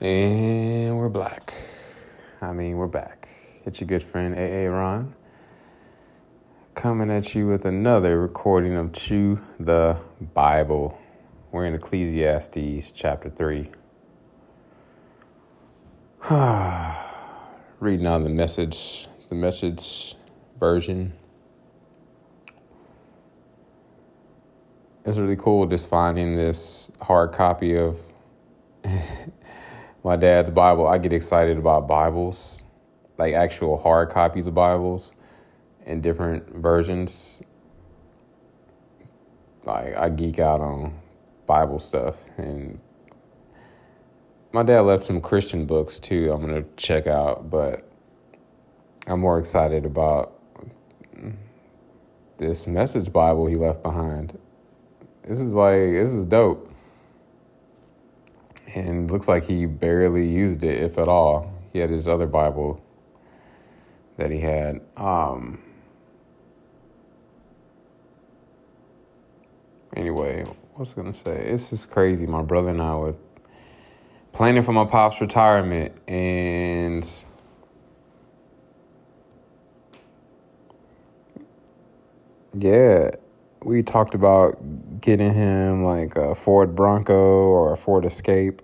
And we're black. I mean, we're back. It's your good friend AA Ron coming at you with another recording of Chew the Bible. We're in Ecclesiastes chapter 3. Reading on the message, the message version. It's really cool just finding this hard copy of my dad's Bible. I get excited about Bibles, like actual hard copies of Bibles in different versions. Like I geek out on Bible stuff and my dad left some Christian books too. I'm going to check out, but I'm more excited about this message Bible he left behind. This is like this is dope and looks like he barely used it, if at all. He had his other Bible that he had. Um, anyway, what's gonna say? It's just crazy. My brother and I were planning for my pop's retirement, and yeah, we talked about getting him like a Ford Bronco or a Ford Escape,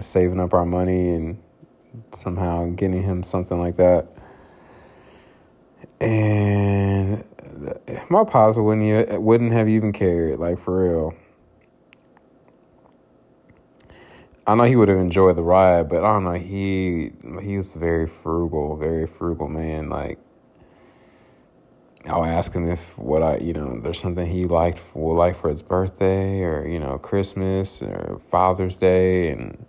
saving up our money and somehow getting him something like that. And my pops wouldn't wouldn't have even cared, like for real. I know he would have enjoyed the ride, but I don't know. He he was very frugal, very frugal man. Like I'll ask him if what I, you know, there's something he liked will like for his birthday or you know Christmas or Father's Day, and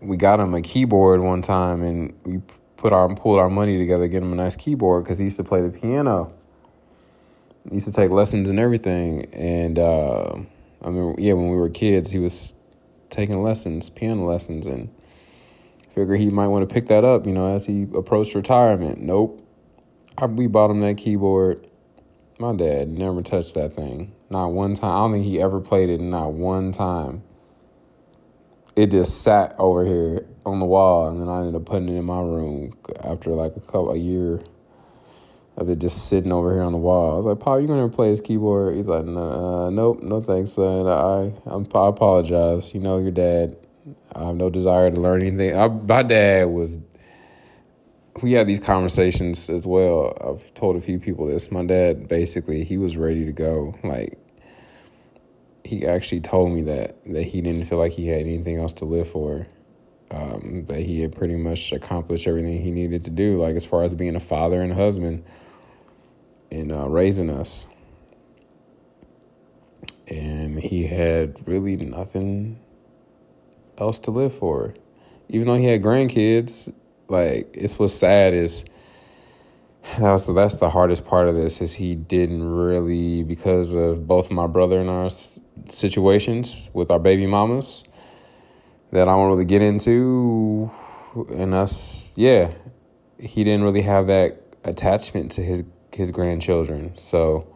we got him a keyboard one time, and we put our pulled our money together, to get him a nice keyboard because he used to play the piano. He used to take lessons and everything, and uh, I mean, yeah, when we were kids, he was taking lessons, piano lessons, and figure he might want to pick that up, you know, as he approached retirement. Nope I, we bought him that keyboard. My dad never touched that thing. Not one time. I don't think he ever played it. Not one time. It just sat over here on the wall, and then I ended up putting it in my room after like a couple a year of it just sitting over here on the wall. I was like, "Paul, you gonna play his keyboard?" He's like, "No, uh, nope, no thanks, son. I, I'm, I apologize. You know, your dad. I have no desire to learn anything." I, my dad was we had these conversations as well. I've told a few people this. My dad basically he was ready to go. Like he actually told me that that he didn't feel like he had anything else to live for. Um, that he had pretty much accomplished everything he needed to do, like as far as being a father and a husband and uh, raising us. And he had really nothing else to live for. Even though he had grandkids, like it's what's sad is that's that's the hardest part of this is he didn't really because of both my brother and our situations with our baby mamas that I won't really get into and us yeah he didn't really have that attachment to his his grandchildren. So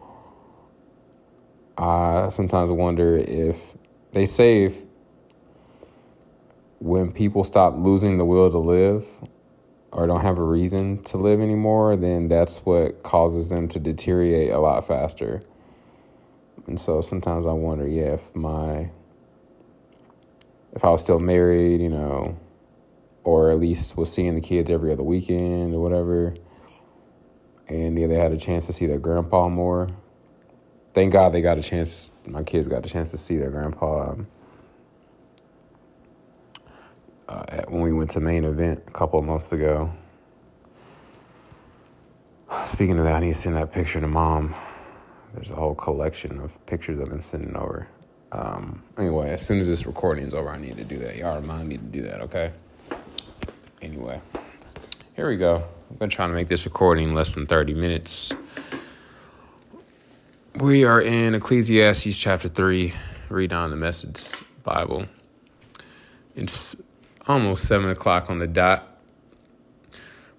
I sometimes wonder if they say if when people stop losing the will to live or don't have a reason to live anymore, then that's what causes them to deteriorate a lot faster. And so sometimes I wonder, yeah, if my if I was still married, you know, or at least was seeing the kids every other weekend or whatever, and yeah, they had a chance to see their grandpa more. Thank God they got a chance. My kids got a chance to see their grandpa. Um, uh, when we went to main event a couple of months ago. Speaking of that, I need to send that picture to mom. There's a whole collection of pictures I've been sending over. Um, anyway, as soon as this recording's over, I need to do that. Y'all remind me to do that, okay? Anyway, here we go. I'm gonna try to make this recording less than 30 minutes. We are in Ecclesiastes chapter 3. Read on the message Bible. It's almost seven o'clock on the dot.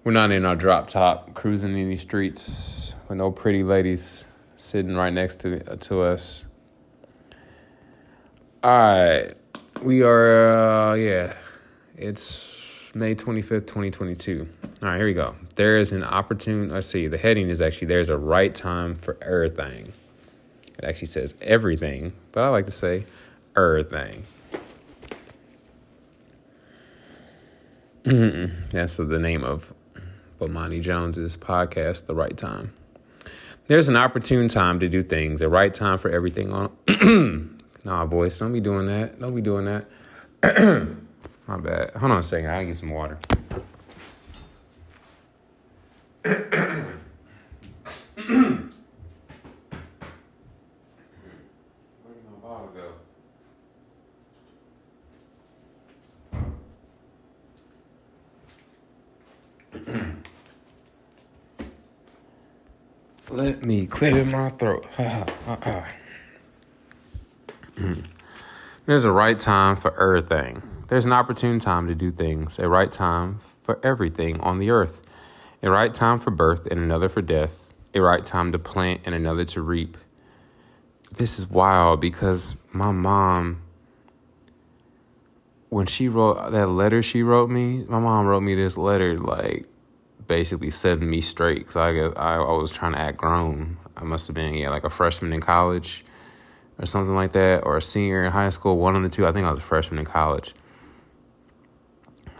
We're not in our drop top, cruising in these streets with no pretty ladies sitting right next to to us. All right, we are, uh, yeah, it's May 25th, 2022. All right, here we go. There is an opportune, let's see, the heading is actually there's a right time for everything. It actually says everything, but I like to say everything. Mm-hmm. That's the name of Bomani Jones's podcast, The Right Time. There's an opportune time to do things, a right time for everything on Nah, boys, don't be doing that. Don't be doing that. My bad. Hold on a second. I'll get some water. Where did my bottle go? Let me clear my throat. There's a right time for everything. There's an opportune time to do things, a right time for everything on the earth, a right time for birth and another for death, a right time to plant and another to reap. This is wild because my mom, when she wrote that letter she wrote me, my mom wrote me this letter like basically setting me straight because I guess I, I was trying to act grown. I must have been yeah like a freshman in college or something like that, or a senior in high school, one of the two. I think I was a freshman in college,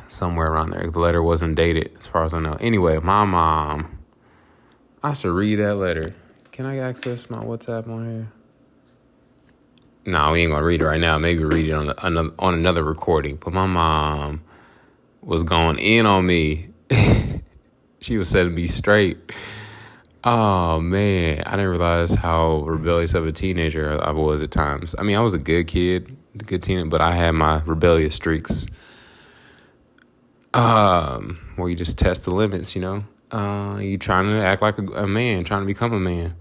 somewhere around there. The letter wasn't dated, as far as I know. Anyway, my mom, I should read that letter. Can I access my WhatsApp on here? No, we ain't gonna read it right now. Maybe read it on another on another recording. But my mom was going in on me. she was setting me straight. Oh man, I didn't realize how rebellious of a teenager I was at times. I mean, I was a good kid, a good teen, but I had my rebellious streaks. Um, where you just test the limits, you know. Uh, you trying to act like a, a man, trying to become a man,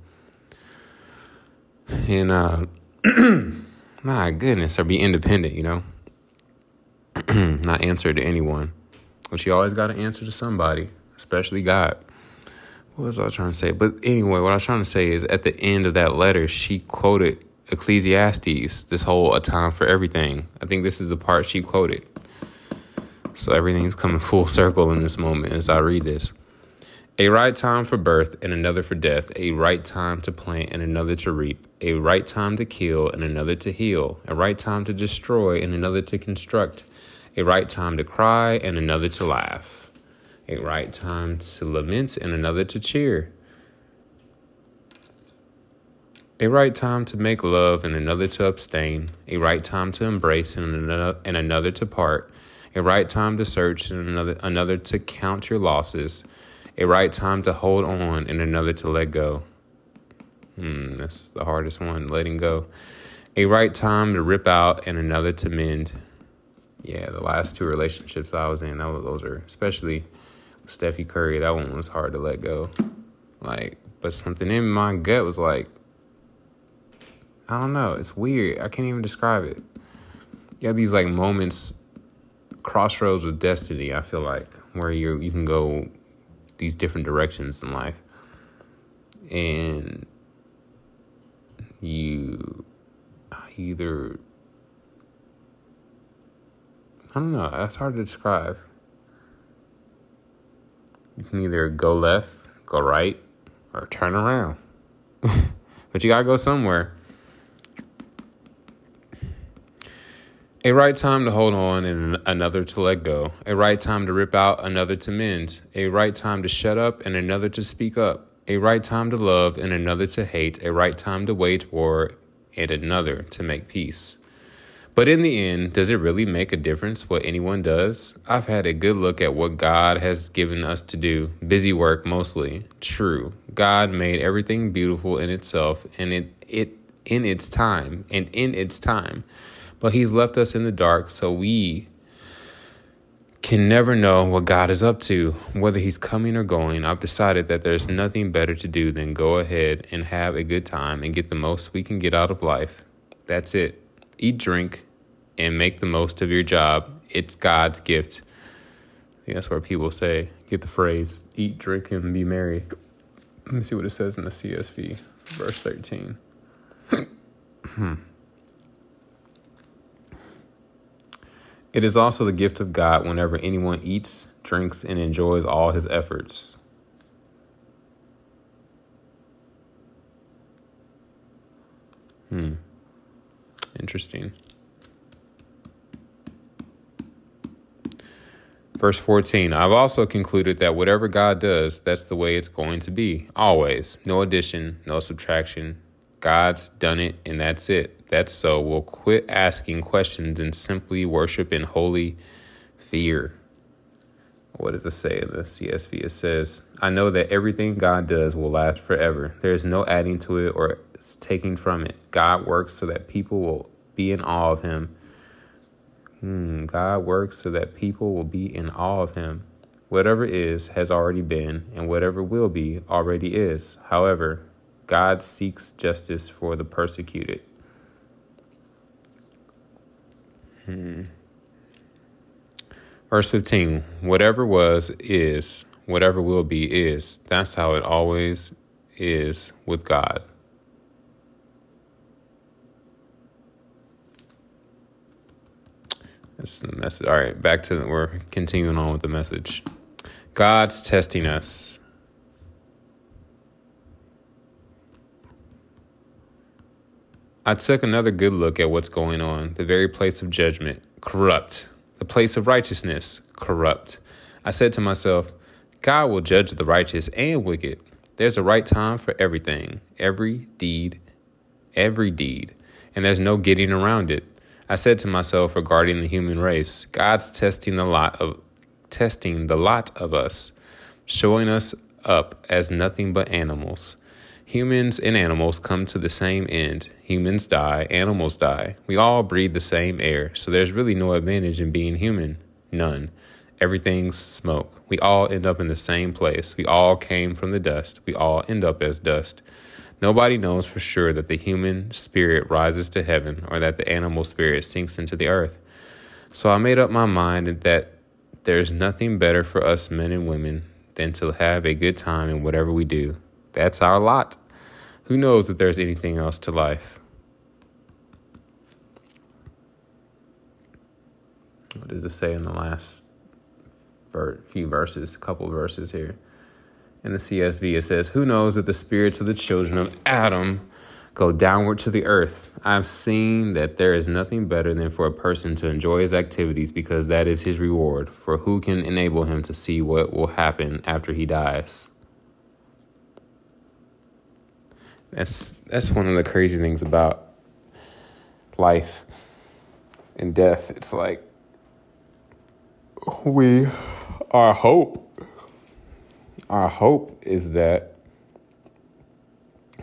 and uh, my goodness, or be independent, you know. Not answer to anyone, but you always got to answer to somebody, especially God what was I trying to say? But anyway, what I was trying to say is at the end of that letter, she quoted Ecclesiastes, this whole a time for everything. I think this is the part she quoted. So everything's coming full circle in this moment as I read this. A right time for birth and another for death, a right time to plant and another to reap, a right time to kill and another to heal, a right time to destroy and another to construct, a right time to cry and another to laugh a right time to lament and another to cheer. A right time to make love and another to abstain, a right time to embrace and another, and another to part, a right time to search and another, another to count your losses, a right time to hold on and another to let go. Hmm, that's the hardest one, letting go. A right time to rip out and another to mend. Yeah, the last two relationships I was in, that was, those are especially Steffi Curry, that one was hard to let go. Like, but something in my gut was like, I don't know. It's weird. I can't even describe it. You have these like moments, crossroads with destiny. I feel like where you you can go these different directions in life, and you either I don't know. That's hard to describe. You can either go left, go right, or turn around. but you gotta go somewhere. A right time to hold on and another to let go. A right time to rip out, another to mend. A right time to shut up and another to speak up. A right time to love and another to hate. A right time to wage war and another to make peace. But in the end, does it really make a difference what anyone does? I've had a good look at what God has given us to do. Busy work mostly. True. God made everything beautiful in itself and it it in its time and in its time. But he's left us in the dark so we can never know what God is up to, whether he's coming or going. I've decided that there's nothing better to do than go ahead and have a good time and get the most we can get out of life. That's it eat, drink, and make the most of your job. It's God's gift. That's where people say, get the phrase, eat, drink, and be merry. Let me see what it says in the CSB, verse 13. Hmm. It is also the gift of God whenever anyone eats, drinks, and enjoys all his efforts. Hmm. Interesting. Verse 14 I've also concluded that whatever God does, that's the way it's going to be. Always. No addition, no subtraction. God's done it, and that's it. That's so. We'll quit asking questions and simply worship in holy fear. What does it say in the CSB? It says, I know that everything God does will last forever. There is no adding to it or taking from it. God works so that people will be in awe of him Hmm, God works so that people will be in awe of him. Whatever is has already been, and whatever will be already is. However, God seeks justice for the persecuted. Hmm. Verse 15 Whatever was is, whatever will be is. That's how it always is with God. That's the message. All right, back to the, we're continuing on with the message. God's testing us. I took another good look at what's going on. The very place of judgment, corrupt. The place of righteousness, corrupt. I said to myself, God will judge the righteous and wicked. There's a right time for everything, every deed, every deed, and there's no getting around it. I said to myself regarding the human race, God's testing the lot of testing the lot of us, showing us up as nothing but animals. Humans and animals come to the same end. Humans die, animals die. We all breathe the same air, so there's really no advantage in being human. None. Everything's smoke. We all end up in the same place. We all came from the dust. We all end up as dust. Nobody knows for sure that the human spirit rises to heaven or that the animal spirit sinks into the earth. So I made up my mind that there's nothing better for us men and women than to have a good time in whatever we do. That's our lot. Who knows if there's anything else to life? What does it say in the last few verses, a couple verses here? in the CSB, it says, Who knows if the spirits of the children of Adam go downward to the earth? I've seen that there is nothing better than for a person to enjoy his activities because that is his reward. For who can enable him to see what will happen after he dies? That's that's one of the crazy things about life and death. It's like we our hope our hope is that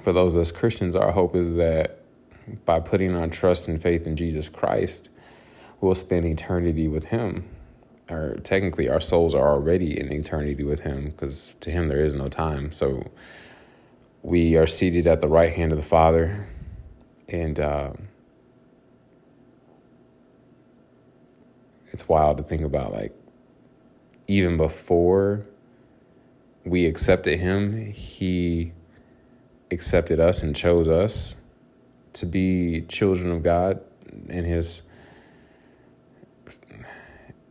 for those of us Christians, our hope is that by putting our trust and faith in Jesus Christ, we'll spend eternity with Him. Or technically, our souls are already in eternity with Him because to Him there is no time. So we are seated at the right hand of the Father, and uh, it's wild to think about. Like even before we accepted him, he accepted us and chose us to be children of God and his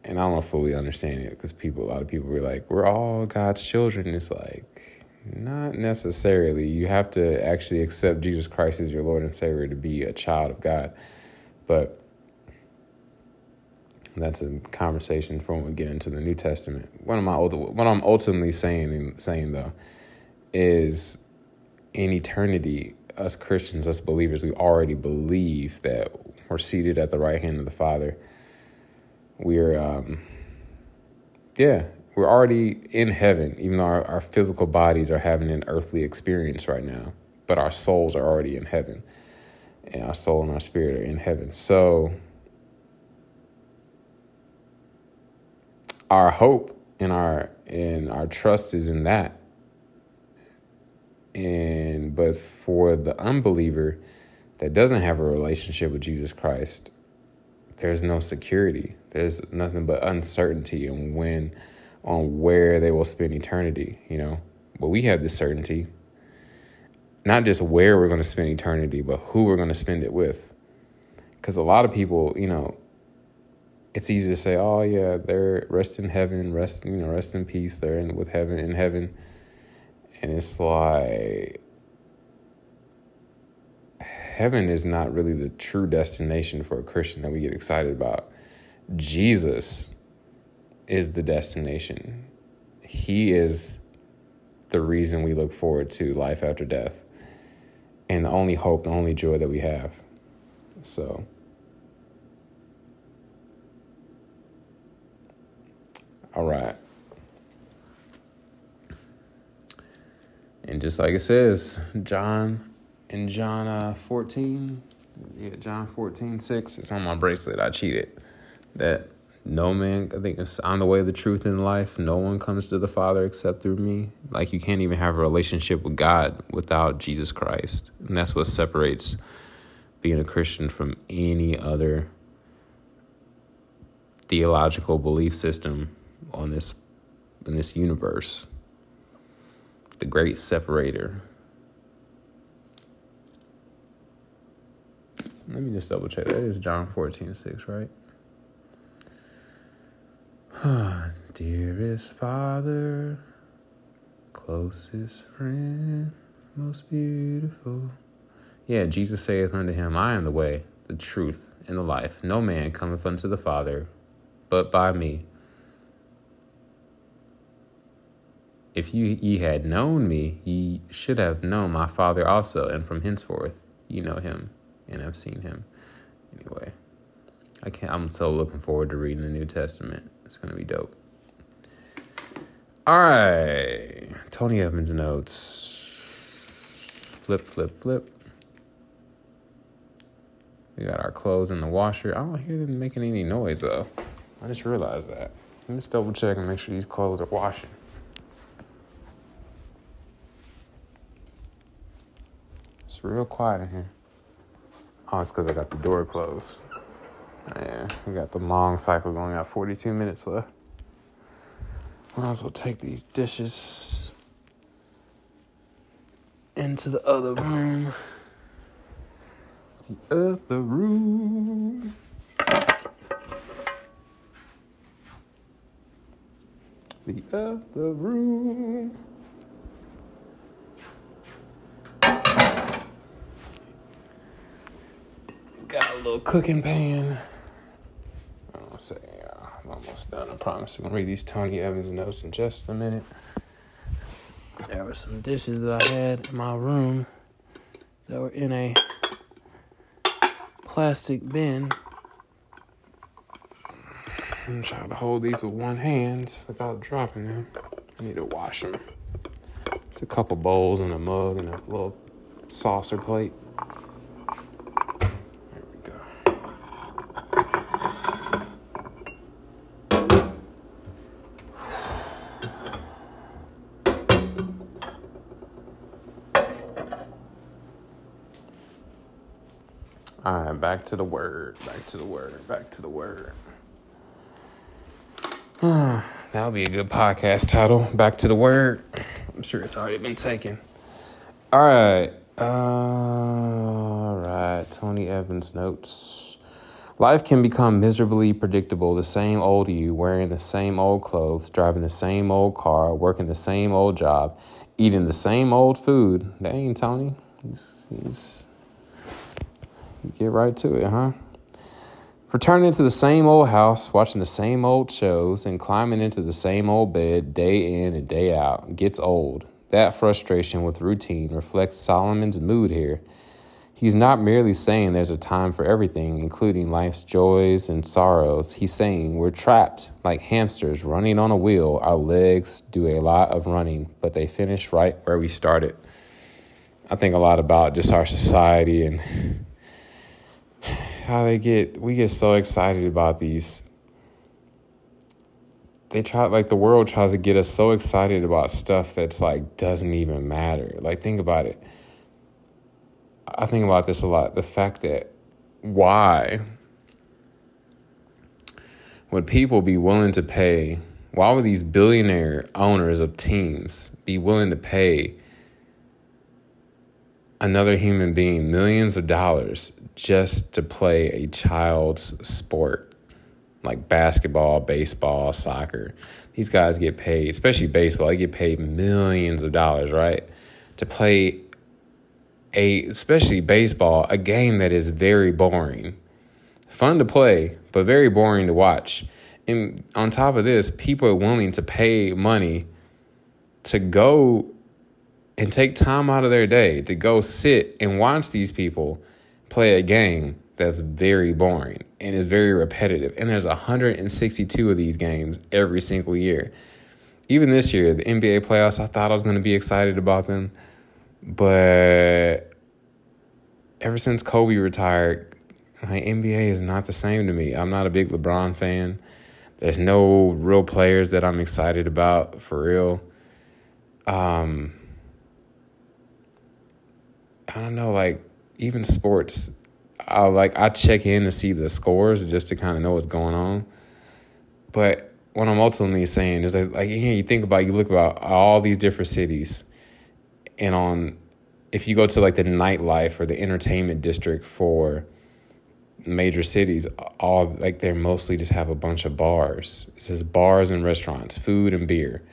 and I don't fully understand it because people, a lot of people were like, "We're all God's children." It's like, not necessarily. You have to actually accept Jesus Christ as your Lord and Savior to be a child of God. But that's a conversation for when we get into the New Testament. What am I what I'm ultimately saying saying though is in eternity, us Christians, us believers, we already believe that we're seated at the right hand of the Father. We're um yeah, we're already in heaven, even though our, our physical bodies are having an earthly experience right now. But our souls are already in heaven. And our soul and our spirit are in heaven. So our hope and our and our trust is in that. And but for the unbeliever that doesn't have a relationship with Jesus Christ, there's no security. There's nothing but uncertainty and when on where they will spend eternity, you know. But we have the certainty. Not just where we're going to spend eternity, but who we're going to spend it with. Cuz a lot of people, you know, it's easy to say, oh yeah, they're rest in heaven, rest you know, rest in peace. They're in with heaven in heaven, and it's like heaven is not really the true destination for a Christian that we get excited about. Jesus is the destination. He is the reason we look forward to life after death and the only hope, the only joy that we have. So, all right. And just like it says, John, in John uh, 14, yeah, John 14, 6, it's on my bracelet. I cheated. That no man, I think it's on the way, of the truth, in life. No one comes to the Father except through me. Like you can't even have a relationship with God without Jesus Christ, and that's what separates being a Christian from any other theological belief system on this in this universe. The great separator. Let me just double check. That is John 14, 6, right? Dearest Father, closest friend, most beautiful. Yeah, Jesus saith unto him, I am the way, the truth, and the life. No man cometh unto the Father but by me. If you ye had known me, ye should have known my Father also, and from henceforth ye know him and have seen him. Anyway, I can't. I'm so looking forward to reading the New Testament. It's going to be dope. All right. Tony Evans notes. Flip, flip, flip. We got our clothes in the washer. I don't hear them making any noise though. I just realized that. Let me double check and make sure these clothes are washing. It's real quiet in here. Oh, it's because I got the door closed. Yeah, we got the long cycle going out. 42 minutes left. Might as well take these dishes into the other room. The other room. The other room. Got a little cooking pan almost done. I promise. I'm gonna read these Tony Evans notes in just a minute. There were some dishes that I had in my room that were in a plastic bin. I'm trying to hold these with one hand without dropping them. I need to wash them. It's a couple bowls and a mug and a little saucer plate. All right, back to the word, back to the word, back to the word. that would be a good podcast title. Back to the word. I'm sure it's already been taken. All right. Uh, all right. Tony Evans notes. Life can become miserably predictable. The same old you, wearing the same old clothes, driving the same old car, working the same old job, eating the same old food. Dang, Tony. He's, he's Get right to it, huh? Returning to the same old house, watching the same old shows, and climbing into the same old bed day in and day out gets old. That frustration with routine reflects Solomon's mood here. He's not merely saying there's a time for everything, including life's joys and sorrows. He's saying we're trapped like hamsters running on a wheel. Our legs do a lot of running, but they finish right where we started. I think a lot about just our society and how they get we get so excited about these they try like the world tries to get us so excited about stuff that's like doesn't even matter. Like think about it. I think about this a lot. The fact that why would people be willing to pay why would these billionaire owners of teams be willing to pay another human being millions of dollars just to play a child's sport. like basketball, baseball, soccer. These guys get paid, especially baseball, they get paid millions of dollars, right? To play a, especially baseball, a game that is very boring. Fun to play, but very boring to watch. And on top of this, people are willing to pay money to go and take time out of their day to go sit and watch these people play a game that's very boring and is very repetitive. And there's 162 of these games every single year. Even this year, the NBA playoffs, I thought I was going to be excited about them. But ever since Kobe retired, my NBA is not the same to me. I'm not a big LeBron fan. There's no real players that I'm excited about for real. Um, I don't know, like even sports, I like I check in to see the scores just to kind of know what's going on. But what I'm ultimately saying is that like yeah, you think about you look about all these different cities, and on if you go to like the nightlife or the entertainment district for major cities, all like they're mostly just have a bunch of bars. It says bars and restaurants, food and beer,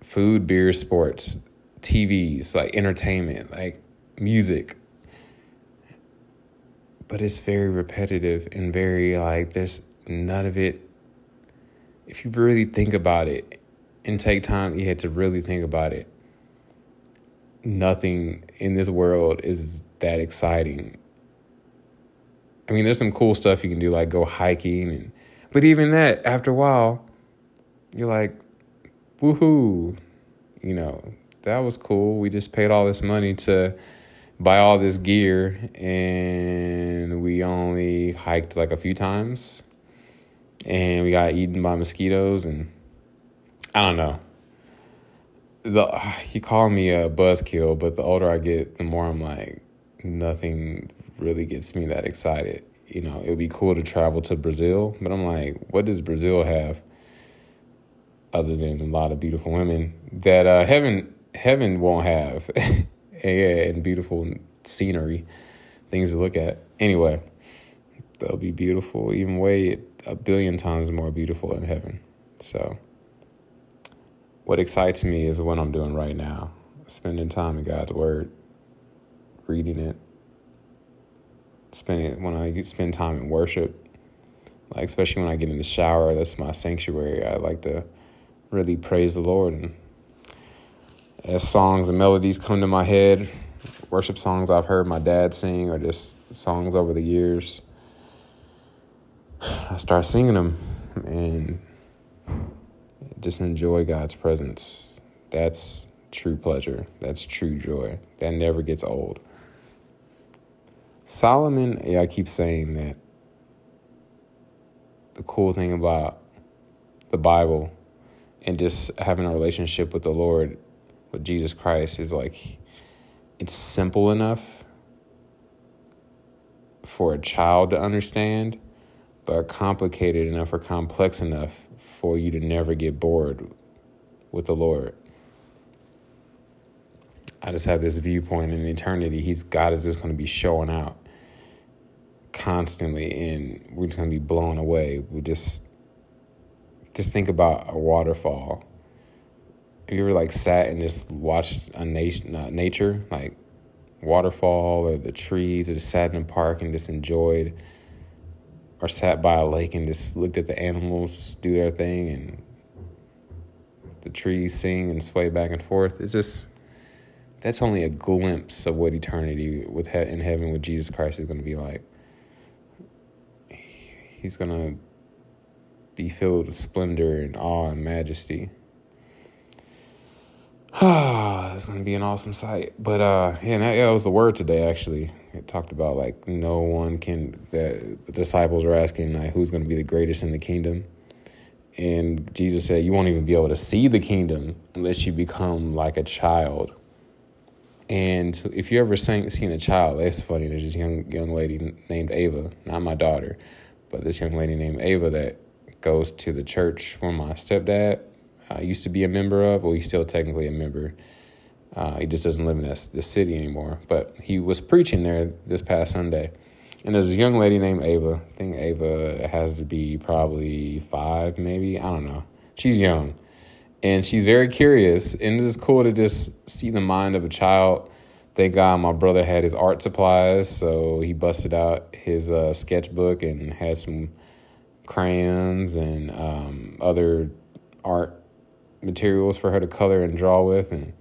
food, beer, sports TVs, like entertainment, like music. But it's very repetitive and very like there's none of it. If you really think about it and take time, you had to really think about it. Nothing in this world is that exciting. I mean, there's some cool stuff you can do, like go hiking, and but even that, after a while, you're like, woohoo, you know, that was cool. We just paid all this money to buy all this gear and we only hiked like a few times and we got eaten by mosquitoes and I don't know. The you call me a buzzkill, but the older I get, the more I'm like nothing really gets me that excited. You know, it would be cool to travel to Brazil, but I'm like, what does Brazil have other than a lot of beautiful women that uh, heaven heaven won't have. and beautiful scenery, things to look at. Anyway, they'll be beautiful, even way a billion times more beautiful in heaven. So, what excites me is what I'm doing right now spending time in God's Word, reading it, spending when I spend time in worship, like especially when I get in the shower, that's my sanctuary. I like to really praise the Lord and as songs and melodies come to my head, worship songs I've heard my dad sing or just songs over the years, I start singing them and just enjoy God's presence. That's true pleasure. That's true joy. That never gets old. Solomon, yeah, I keep saying that the cool thing about the Bible and just having a relationship with the Lord with Jesus Christ is like it's simple enough for a child to understand, but complicated enough or complex enough for you to never get bored with the Lord. I just have this viewpoint in eternity. He's God is just going to be showing out constantly, and we're just going to be blown away. We just just think about a waterfall have you ever like sat and just watched a nation, uh, nature, like waterfall or the trees, or just sat in a park and just enjoyed, or sat by a lake and just looked at the animals do their thing and the trees sing and sway back and forth? It's just that's only a glimpse of what eternity with he- in heaven with Jesus Christ is going to be like. He's going to be filled with splendor and awe and majesty. Ah, it's gonna be an awesome sight. But uh, yeah, that, yeah, that was the word today. Actually, it talked about like no one can. That the disciples were asking like, who's gonna be the greatest in the kingdom, and Jesus said, you won't even be able to see the kingdom unless you become like a child. And if you ever seen, seen a child, that's funny. There's this young young lady named Ava, not my daughter, but this young lady named Ava that goes to the church where my stepdad uh, used to be a member of. Well, he's still technically a member. Uh, he just doesn't live in this, this city anymore. But he was preaching there this past Sunday. And there's a young lady named Ava. I think Ava has to be probably five, maybe. I don't know. She's young. And she's very curious. And it's cool to just see the mind of a child. Thank God my brother had his art supplies. So he busted out his uh, sketchbook and had some crayons and um, other art materials for her to color and draw with. And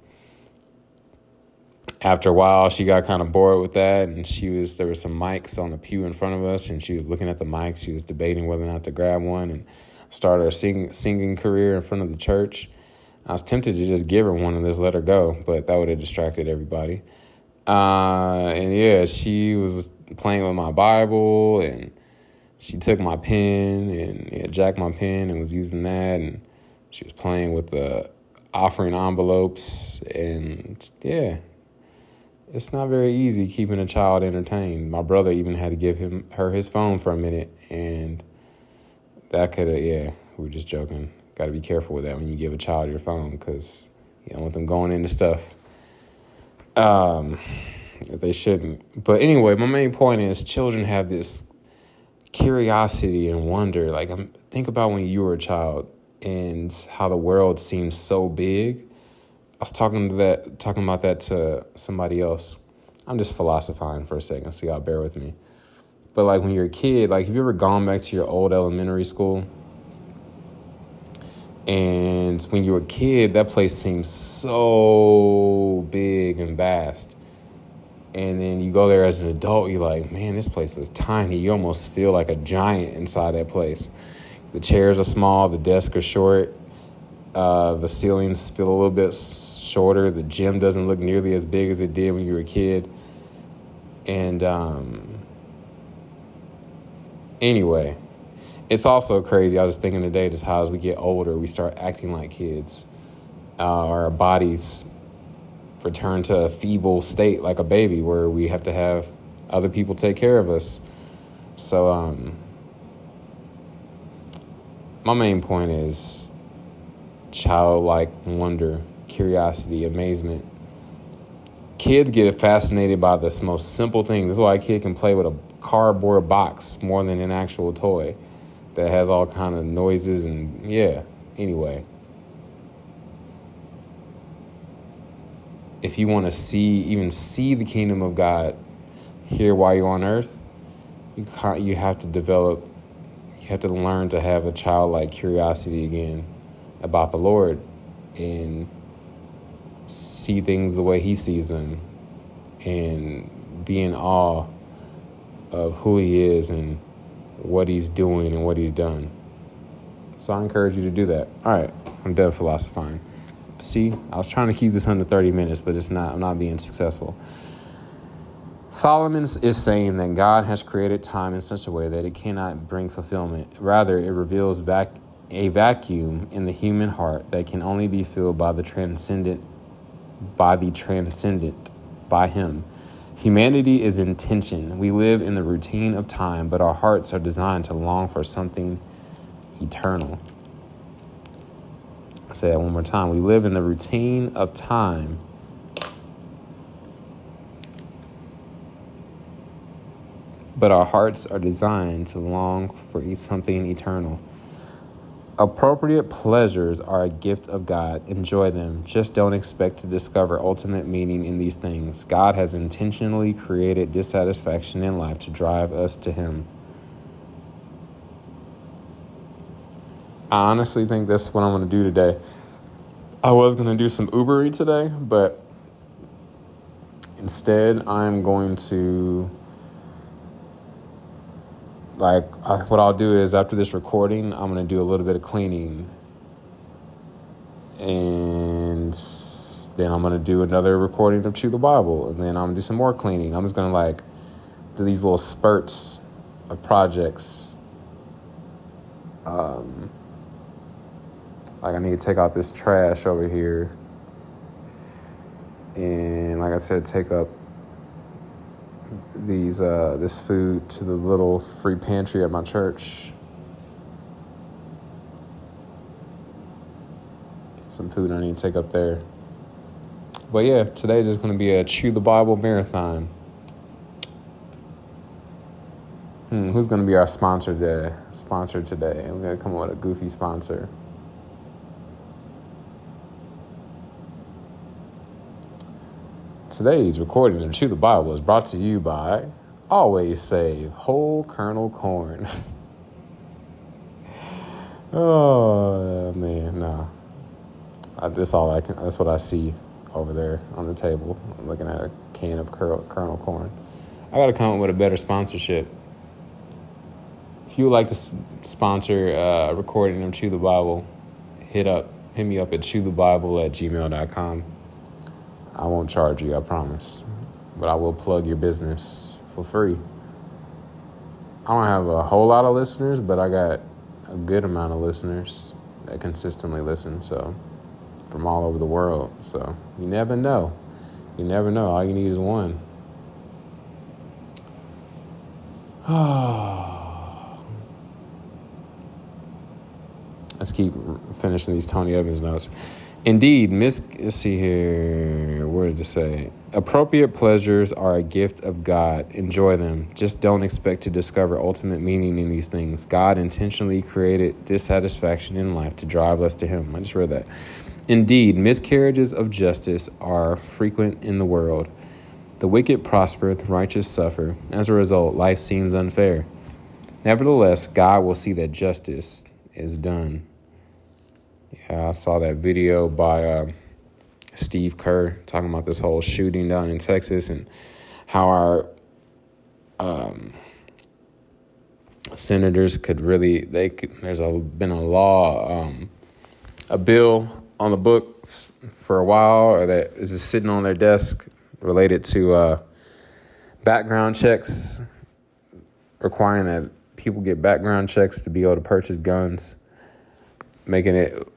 after a while she got kind of bored with that and she was there were some mics on the pew in front of us and she was looking at the mics she was debating whether or not to grab one and start her singing singing career in front of the church i was tempted to just give her one and just let her go but that would have distracted everybody uh, and yeah she was playing with my bible and she took my pen and yeah, jacked my pen and was using that and she was playing with the offering envelopes and yeah it's not very easy keeping a child entertained. My brother even had to give him her his phone for a minute, and that could have yeah. We were just joking. Got to be careful with that when you give a child your phone because you don't want them going into stuff. Um, they shouldn't. But anyway, my main point is children have this curiosity and wonder. Like, I'm, think about when you were a child and how the world seems so big I was talking to that talking about that to somebody else. I'm just philosophizing for a second, so y'all bear with me. But like when you're a kid, like have you ever gone back to your old elementary school? And when you were a kid, that place seems so big and vast. And then you go there as an adult, you're like, man, this place is tiny. You almost feel like a giant inside that place. The chairs are small, the desks are short, uh, the ceilings feel a little bit shorter. The gym doesn't look nearly as big as it did when you were a kid. And um, anyway, it's also crazy. I was thinking today just how as we get older, we start acting like kids. Uh, our bodies return to a feeble state like a baby where we have to have other people take care of us. So, um, my main point is childlike wonder, curiosity, amazement. Kids get fascinated by this most simple thing. This is why a kid can play with a cardboard box more than an actual toy that has all kind of noises and yeah. Anyway, if you want to see, even see the kingdom of God here while you're on earth, you you have to develop, have to learn to have a childlike curiosity again about the Lord and see things the way He sees them and be in awe of who He is and what He's doing and what He's done. So I encourage you to do that. All right, I'm dead philosophizing. See, I was trying to keep this under 30 minutes, but it's not. I'm not being successful. Solomon is saying that God has created time in such a way that it cannot bring fulfillment. Rather, it reveals vac- a vacuum in the human heart that can only be filled by the transcendent by the transcendent by him. Humanity is intention we live in the routine of time but our hearts are designed to long for something eternal. I'll say that one more time. We live in the routine of time but our hearts are designed to long for something eternal Appropriate pleasures are a gift of God. Enjoy them. Just don't expect to discover ultimate meaning in these things. God has intentionally created dissatisfaction in life to drive us to Him. I honestly think that's what I'm going to do today. I was going to do some Ubery today, but instead, I'm going to like I, what I'll do is after this recording, I'm gonna do a little bit of cleaning, and then I'm gonna do another recording of Chew the Bible, and then I'm gonna do some more cleaning. I'm just gonna like do these little spurts of projects. Um, like I need to take out this trash over here, and like I said, take up these uh, this food to the little free pantry at my church. Some food I need to take up there. But yeah, today's just going to be a chew the Bible marathon. Hmm, who's going to be our sponsor today? Sponsor today. Going to come up with a goofy sponsor. Today's recording of Chew the Bible is brought to you by Always Save Whole Kernel Corn. oh man, no. I, that's all I can. That's what I see over there on the table. I'm looking at a can of kernel corn. I got to come up with a better sponsorship if you would like to sponsor uh, recording them Chew the Bible, hit up hit me up at chewthebible at gmail.com. I won't charge you, I promise. But I will plug your business for free. I don't have a whole lot of listeners, but I got a good amount of listeners that consistently listen, so from all over the world. So you never know. You never know. All you need is one. Let's keep finishing these Tony Evans notes. Indeed, Miss, let's see here. What did it say? Appropriate pleasures are a gift of God. Enjoy them. Just don't expect to discover ultimate meaning in these things. God intentionally created dissatisfaction in life to drive us to Him. I just read that. Indeed, miscarriages of justice are frequent in the world. The wicked prosper, the righteous suffer. As a result, life seems unfair. Nevertheless, God will see that justice is done. Yeah, I saw that video by uh, Steve Kerr talking about this whole shooting down in Texas and how our um, senators could really they could, there's a been a law um, a bill on the books for a while or that is just sitting on their desk related to uh, background checks requiring that people get background checks to be able to purchase guns making it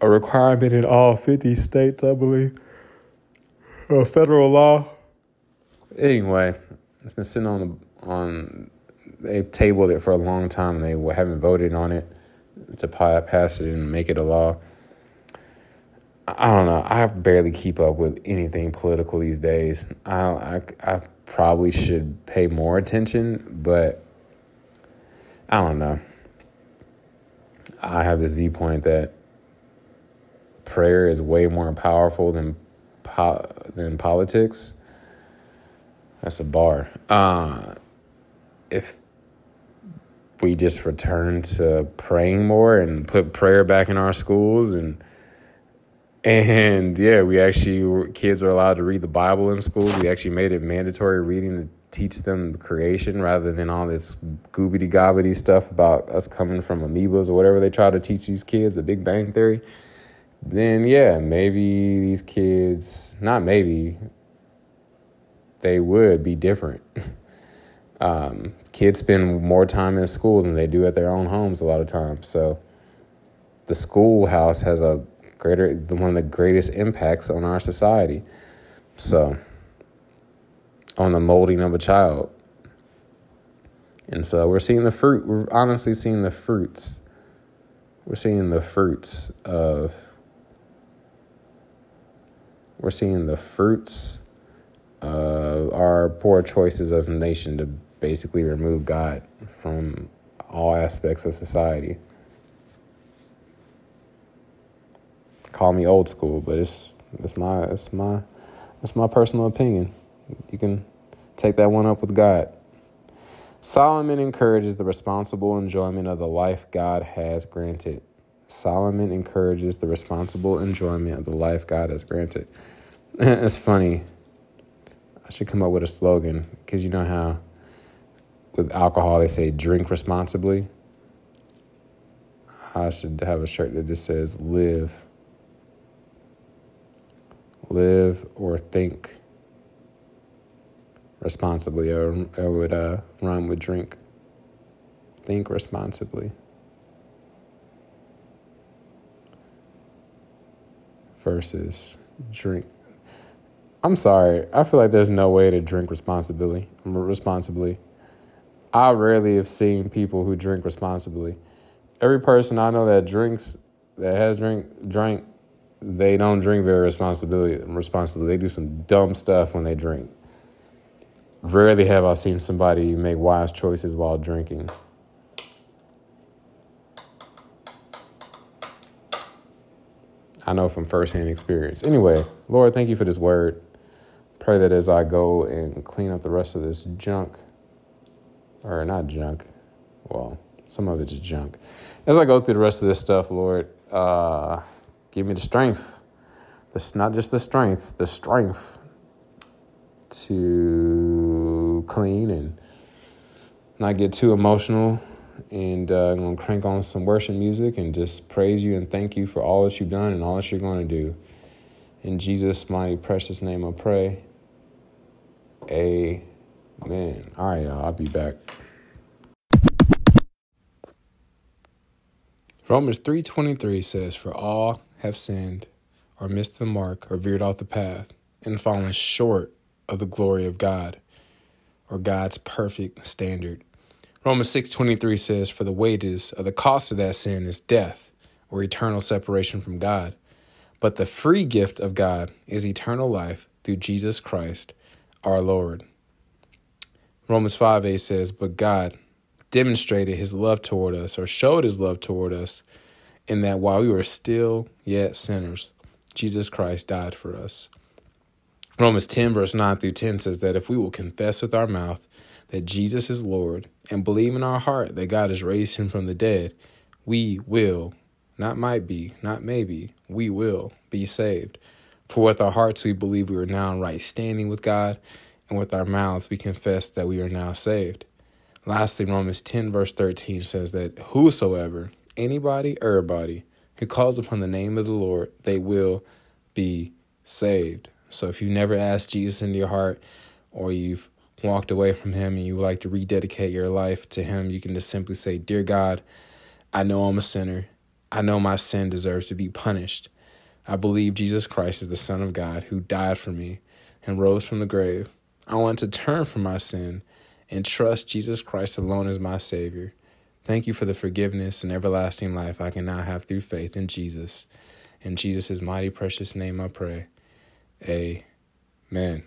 a requirement in all 50 states, I believe. A federal law. Anyway, it's been sitting on the on. They've tabled it for a long time, and they haven't voted on it to pass it and make it a law. I don't know. I barely keep up with anything political these days. I I, I probably should pay more attention, but I don't know. I have this viewpoint that prayer is way more powerful than po- than politics. That's a bar. Uh, if we just return to praying more and put prayer back in our schools and and yeah, we actually kids are allowed to read the Bible in school. We actually made it mandatory reading to teach them creation rather than all this goobity gobbity stuff about us coming from amoebas or whatever they try to teach these kids, the Big Bang Theory then yeah, maybe these kids, not maybe, they would be different. um, kids spend more time in school than they do at their own homes a lot of times. So the schoolhouse has a greater, one of the greatest impacts on our society. So on the molding of a child. And so we're seeing the fruit, we're honestly seeing the fruits. We're seeing the fruits of we're seeing the fruits of our poor choices as a nation to basically remove God from all aspects of society. Call me old school, but it's it's my it's my it's my personal opinion. You can take that one up with God. Solomon encourages the responsible enjoyment of the life God has granted. Solomon encourages the responsible enjoyment of the life God has granted. it's funny. I should come up with a slogan because you know how with alcohol they say drink responsibly. I should have a shirt that just says live. Live or think responsibly, or would uh, rhyme with drink. Think responsibly. Versus drink. I'm sorry. I feel like there's no way to drink responsibly. Responsibly. I rarely have seen people who drink responsibly. Every person I know that drinks, that has drink, drank, they don't drink very responsibly. Responsibly, they do some dumb stuff when they drink. rarely have I seen somebody make wise choices while drinking. I know from firsthand experience. Anyway, Lord, thank you for this word. Pray that as I go and clean up the rest of this junk, or not junk, well, some of it is junk. As I go through the rest of this stuff, Lord, uh, give me the strength. This not just the strength, the strength to clean and not get too emotional. And uh, I'm going to crank on some worship music and just praise you and thank you for all that you've done and all that you're going to do. In Jesus' mighty precious name I pray. Amen. All right, y'all. I'll be back. Romans 3:23 says, "For all have sinned or missed the mark or veered off the path and fallen short of the glory of God or God's perfect standard." Romans 6:23 says, "For the wages of the cost of that sin is death or eternal separation from God, but the free gift of God is eternal life through Jesus Christ our Lord." Romans 5:8 says, "But God demonstrated his love toward us or showed his love toward us in that while we were still yet sinners, Jesus Christ died for us. Romans 10, verse 9 through 10 says that if we will confess with our mouth that Jesus is Lord and believe in our heart that God has raised him from the dead, we will, not might be, not maybe, we will be saved. For with our hearts we believe we are now in right standing with God, and with our mouths we confess that we are now saved. Lastly, Romans 10, verse 13 says that whosoever, anybody, everybody, who calls upon the name of the Lord, they will be saved. So if you never asked Jesus into your heart or you've walked away from him and you would like to rededicate your life to him, you can just simply say, Dear God, I know I'm a sinner. I know my sin deserves to be punished. I believe Jesus Christ is the Son of God who died for me and rose from the grave. I want to turn from my sin and trust Jesus Christ alone as my Savior. Thank you for the forgiveness and everlasting life I can now have through faith in Jesus. In Jesus' mighty precious name I pray. Amen.